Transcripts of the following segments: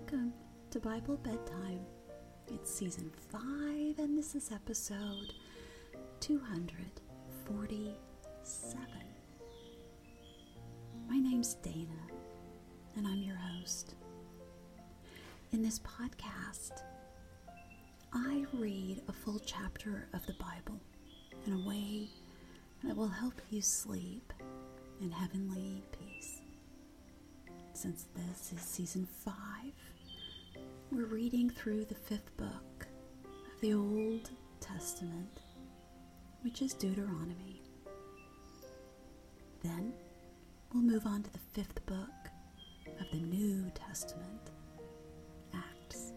Welcome to Bible Bedtime. It's season 5, and this is episode 247. My name's Dana, and I'm your host. In this podcast, I read a full chapter of the Bible in a way that will help you sleep in heavenly peace. Since this is season five, we're reading through the fifth book of the Old Testament, which is Deuteronomy. Then we'll move on to the fifth book of the New Testament, Acts.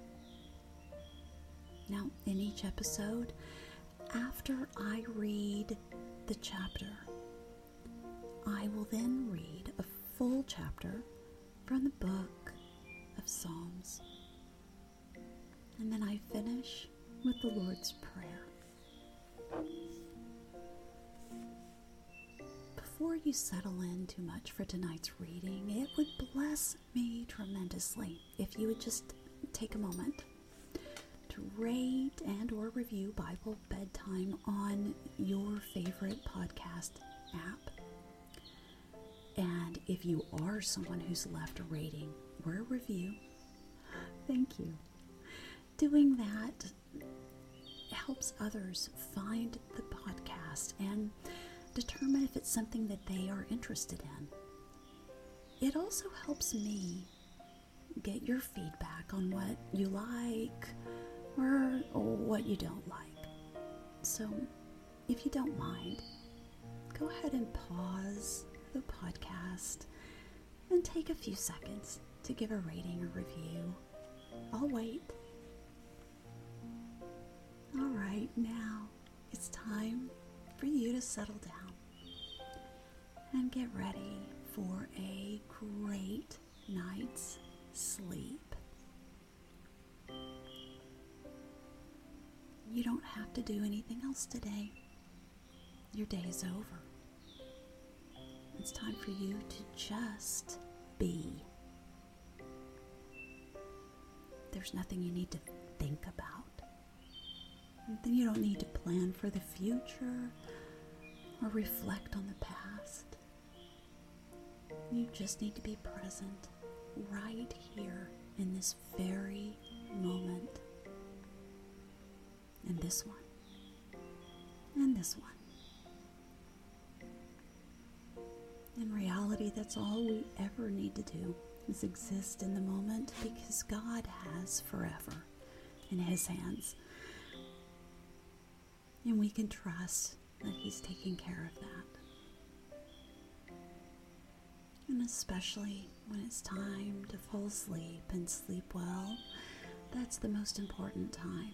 Now, in each episode, after I read the chapter, I will then read a full chapter from the book of Psalms. And then I finish with the Lord's Prayer. Before you settle in too much for tonight's reading, it would bless me tremendously if you would just take a moment to rate and or review Bible Bedtime on your favorite podcast app. And if you are someone who's left a rating or a review, thank you. Doing that helps others find the podcast and determine if it's something that they are interested in. It also helps me get your feedback on what you like or what you don't like. So, if you don't mind, go ahead and pause the podcast and take a few seconds to give a rating or review. I'll wait. Right, now it's time for you to settle down and get ready for a great night's sleep. You don't have to do anything else today. Your day is over. It's time for you to just be. There's nothing you need to think about. Then you don't need to plan for the future or reflect on the past. You just need to be present right here in this very moment. And this one. And this one. In reality, that's all we ever need to do is exist in the moment because God has forever in His hands. And we can trust that He's taking care of that. And especially when it's time to fall asleep and sleep well, that's the most important time.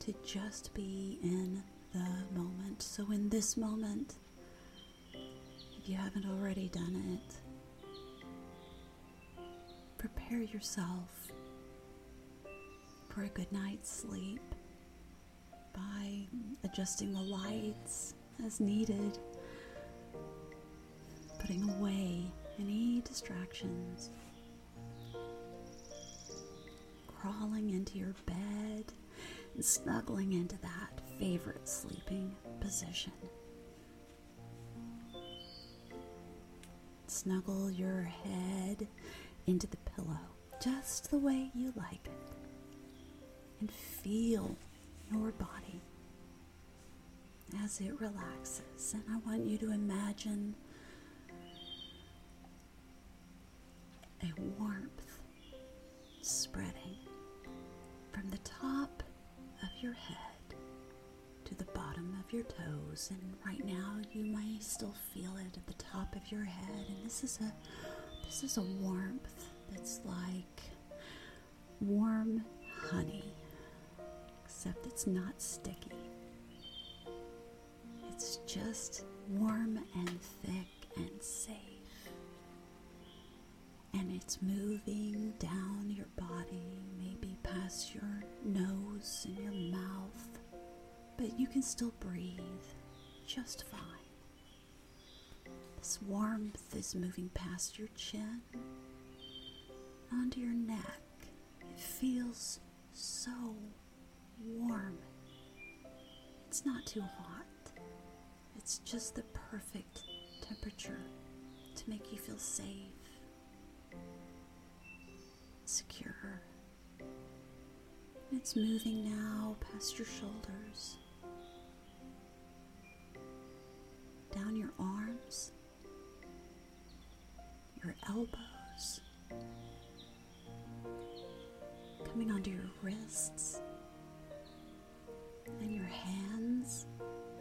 To just be in the moment. So, in this moment, if you haven't already done it, prepare yourself for a good night's sleep by adjusting the lights as needed, putting away any distractions, crawling into your bed and snuggling into that favorite sleeping position. Snuggle your head into the pillow just the way you like it. And feel your body as it relaxes. And I want you to imagine a warmth spreading from the top of your head to the bottom of your toes. And right now you may still feel it at the top of your head. And this is a this is a warmth that's like warm honey, except it's not sticky. It's just warm and thick and safe. And it's moving down your body, maybe past your nose and your mouth, but you can still breathe just fine. This warmth is moving past your chin onto your neck. It feels so warm. It's not too hot. It's just the perfect temperature to make you feel safe, secure. It's moving now past your shoulders, down your arms, your elbows, coming onto your wrists and your hands,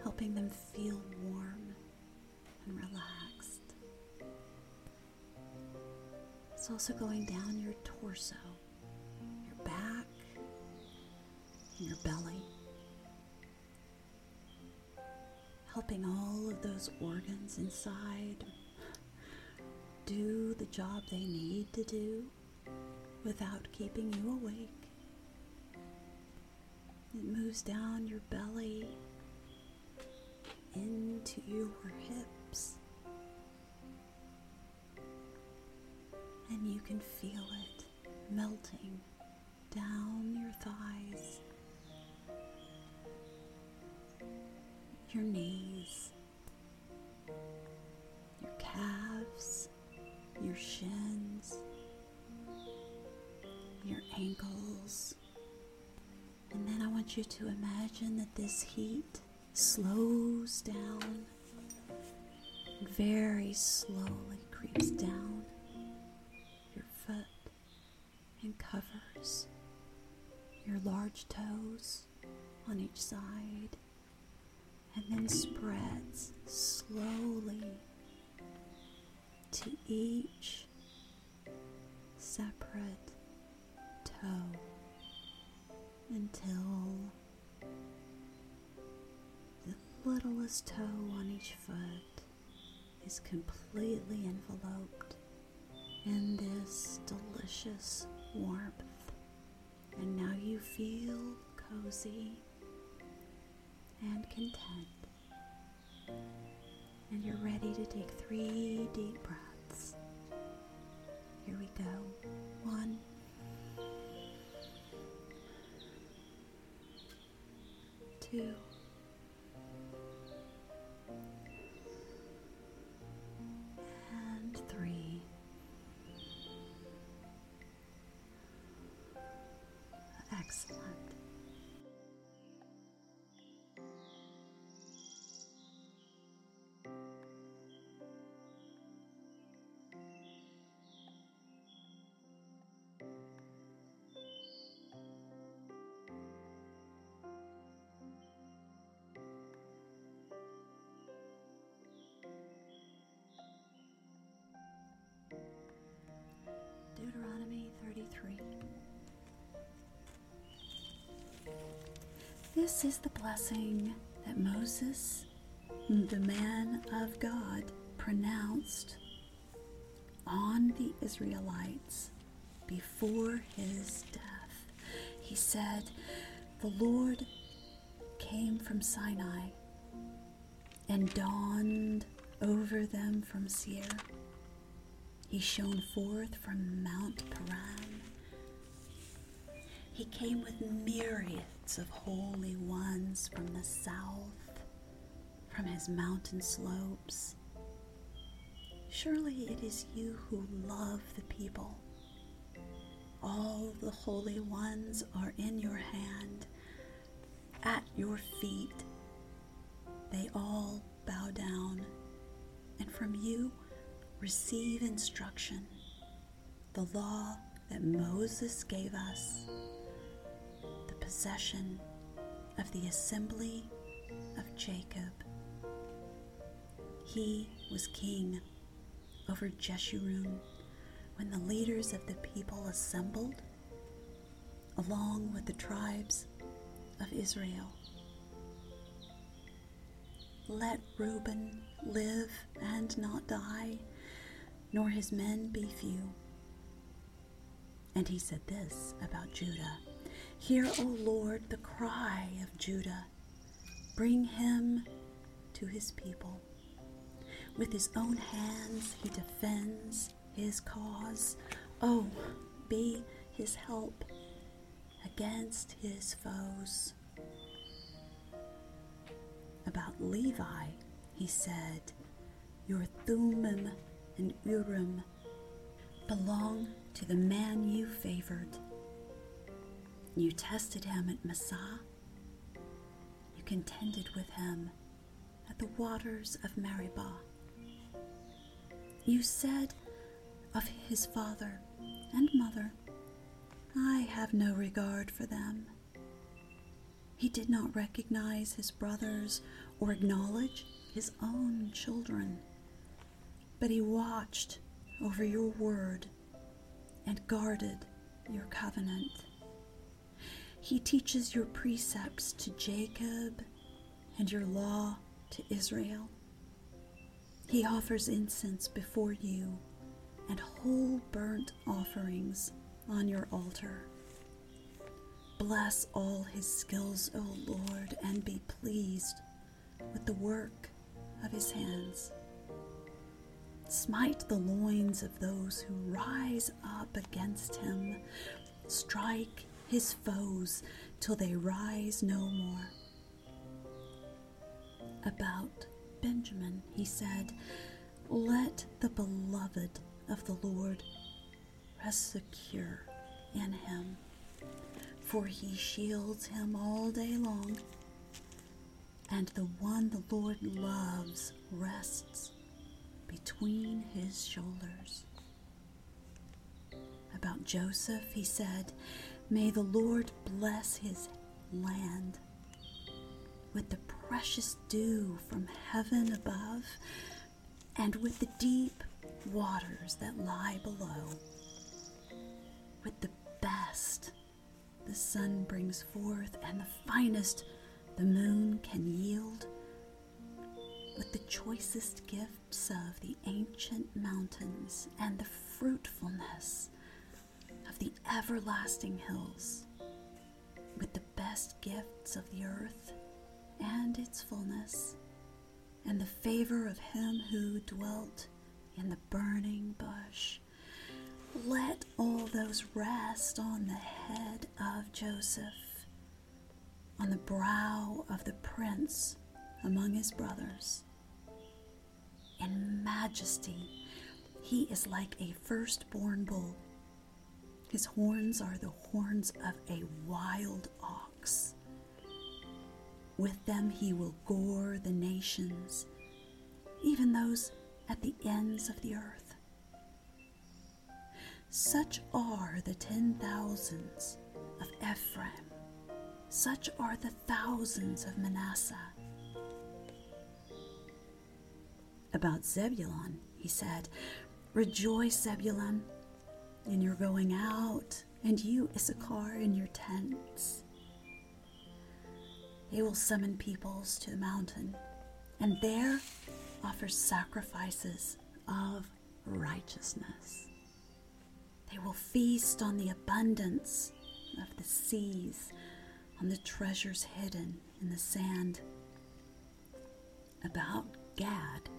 helping them feel warm and relaxed. It's also going down your torso, your back, and your belly, helping all of those organs inside do the job they need to do without keeping you awake. It moves down your belly into your hips. And you can feel it melting down your thighs, your knees, your calves, your shins, your ankles. Want you to imagine that this heat slows down, very slowly creeps down your foot and covers your large toes on each side, and then spreads slowly to each separate toe until the littlest toe on each foot is completely enveloped in this delicious warmth. And now you feel cozy and content. And you're ready to take three deep breaths. Here we go. One. Two. And three. Excellent. This is the blessing that Moses, the man of God, pronounced on the Israelites before his death. He said, The Lord came from Sinai and dawned over them from Seir. He shone forth from Mount Paran. He came with myriads of holy ones from the south, from his mountain slopes. Surely it is you who love the people. All the holy ones are in your hand, at your feet. They all bow down, and from you receive instruction, the law that Moses gave us, possession of the assembly of Jacob. He was king over Jeshurun when the leaders of the people assembled along with the tribes of Israel. Let Reuben live and not die, nor his men be few. And he said this about Judah Hear, O Lord, the cry of Judah. Bring him to his people. With his own hands he defends his cause. Oh, be his help against his foes. About Levi, he said, Your Thummim and Urim belong to the man you favored. You tested him at Massah. You contended with him at the waters of Meribah. You said of his father and mother, I have no regard for them. He did not recognize his brothers or acknowledge his own children, but he watched over your word and guarded your covenant. He teaches your precepts to Jacob and your law to Israel. He offers incense before you and whole burnt offerings on your altar. Bless all his skills, O Lord, and be pleased with the work of his hands. Smite the loins of those who rise up against him. Strike his foes till they rise no more. About Benjamin, he said, Let the beloved of the Lord rest secure in him, for he shields him all day long, and the one the Lord loves rests between his shoulders. About Joseph, he said, May the Lord bless his land with the precious dew from heaven above and with the deep waters that lie below. With the best the sun brings forth and the finest the moon can yield. With the choicest gifts of the ancient mountains and the fruitfulness the everlasting hills. With the best gifts of the earth and its fullness, and the favor of him who dwelt in the burning bush. Let all those rest on the head of Joseph, on the brow of the prince among his brothers. In majesty, he is like a firstborn bull. His horns are the horns of a wild ox. With them he will gore the nations, even those at the ends of the earth. Such are the ten thousands of Ephraim, such are the thousands of Manasseh. About Zebulun, he said, Rejoice, Zebulun, in your going out, and you, Issachar, in your tents. They will summon peoples to the mountain, and there offer sacrifices of righteousness. They will feast on the abundance of the seas, on the treasures hidden in the sand. About Gad,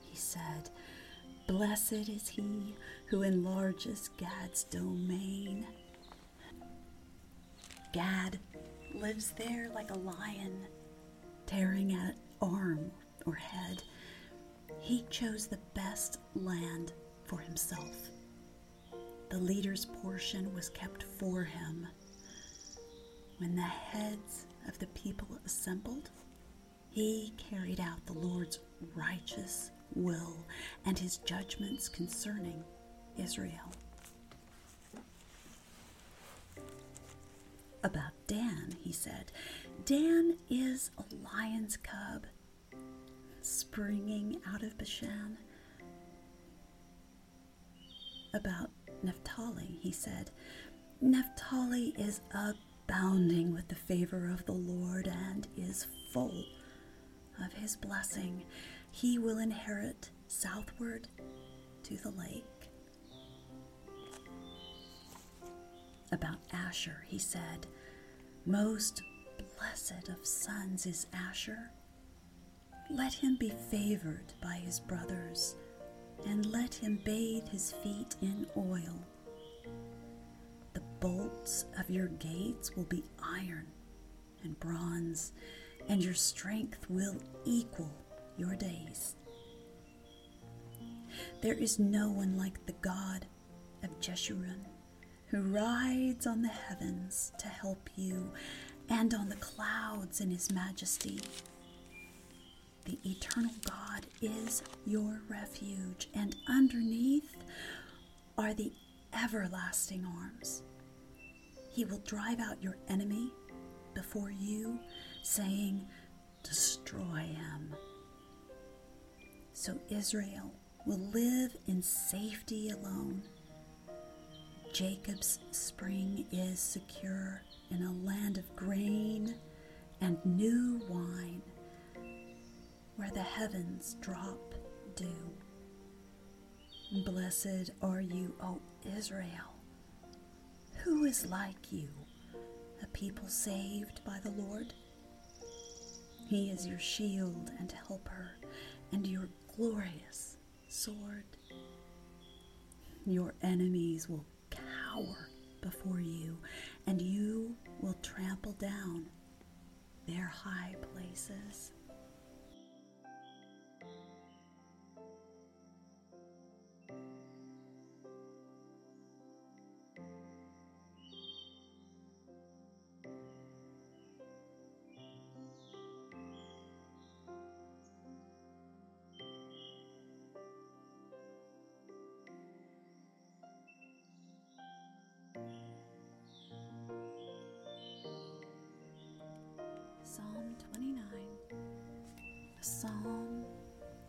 he said, Blessed is he who enlarges Gad's domain. Gad lives there like a lion, tearing at arm or head. He chose the best land for himself. The leader's portion was kept for him. When the heads of the people assembled, he carried out the Lord's righteous will and his judgments concerning Israel. About Dan, he said, Dan is a lion's cub springing out of Bashan. About Naphtali, he said, Naphtali is abounding with the favor of the Lord and is full of his blessing. He will inherit southward to the lake. About Asher, he said, Most blessed of sons is Asher. Let him be favored by his brothers, and let him bathe his feet in oil. The bolts of your gates will be iron and bronze, and your strength will equal your days. There is no one like the God of Jeshurun, who rides on the heavens to help you, and on the clouds in his majesty. The eternal God is your refuge, and underneath are the everlasting arms. He will drive out your enemy before you, saying, Destroy him. So Israel will live in safety alone. Jacob's spring is secure in a land of grain and new wine, where the heavens drop dew. Blessed are you, O Israel. Who is like you, a people saved by the Lord? He is your shield and helper, and your glorious sword. Your enemies will cower before you, and you will trample down their high places. Psalm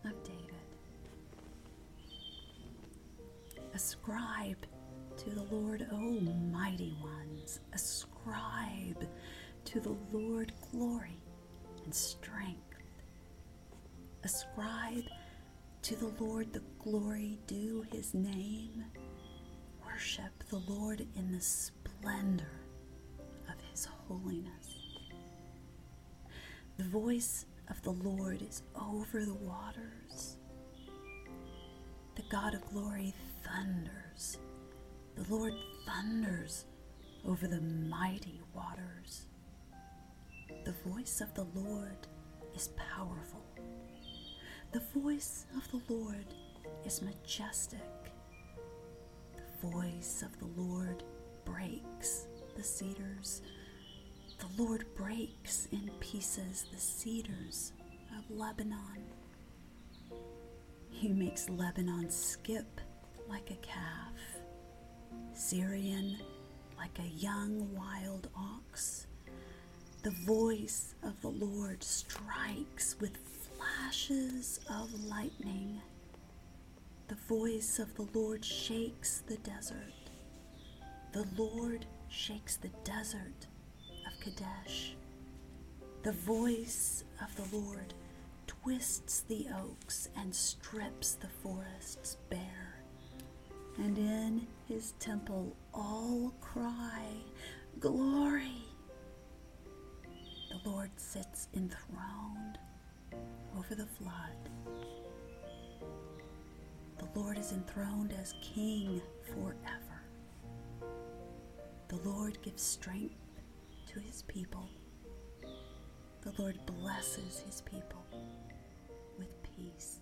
of David. Ascribe to the Lord, O mighty ones, ascribe to the Lord glory and strength. Ascribe to the Lord the glory due his name. Worship the Lord in the splendor of his holiness. The voice of the Lord is over the waters. The God of glory thunders. The Lord thunders over the mighty waters. The voice of the Lord is powerful. The voice of the Lord is majestic. The voice of the Lord breaks the cedars. The Lord breaks in pieces the cedars of Lebanon. He makes Lebanon skip like a calf, Sirion like a young wild ox. The voice of the Lord strikes with flashes of lightning. The voice of the Lord shakes the desert. The Lord shakes the desert Kadesh. The voice of the Lord twists the oaks and strips the forests bare. And in his temple all cry, Glory! The Lord sits enthroned over the flood. The Lord is enthroned as King forever. The Lord gives strength to his people. The Lord blesses his people with peace.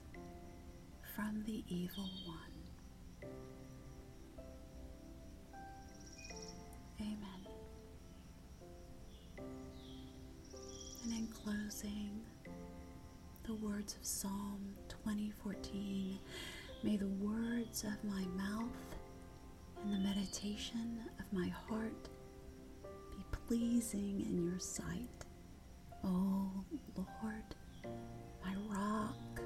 from the evil one. Amen. And in closing, the words of Psalm 2014 May the words of my mouth and the meditation of my heart be pleasing in your sight, O Lord, my rock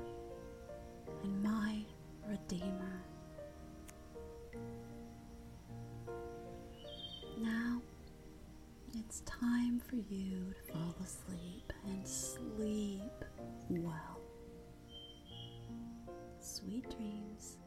and my Redeemer. Now it's time for you to fall asleep and sleep well. Sweet dreams.